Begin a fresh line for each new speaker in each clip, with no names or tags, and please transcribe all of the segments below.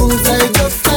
rules I just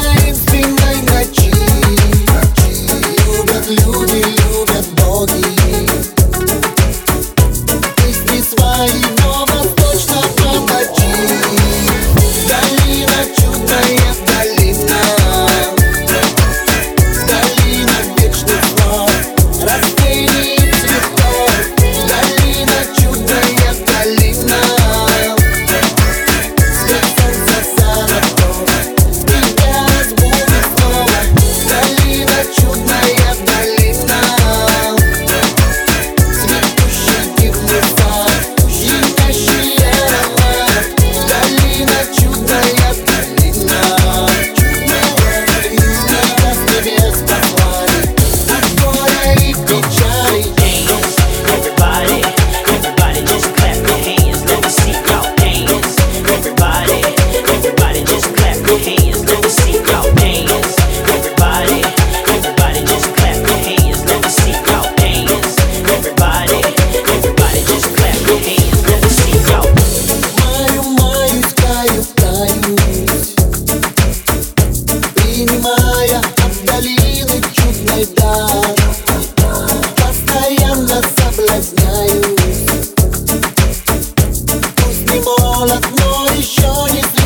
молод, но еще не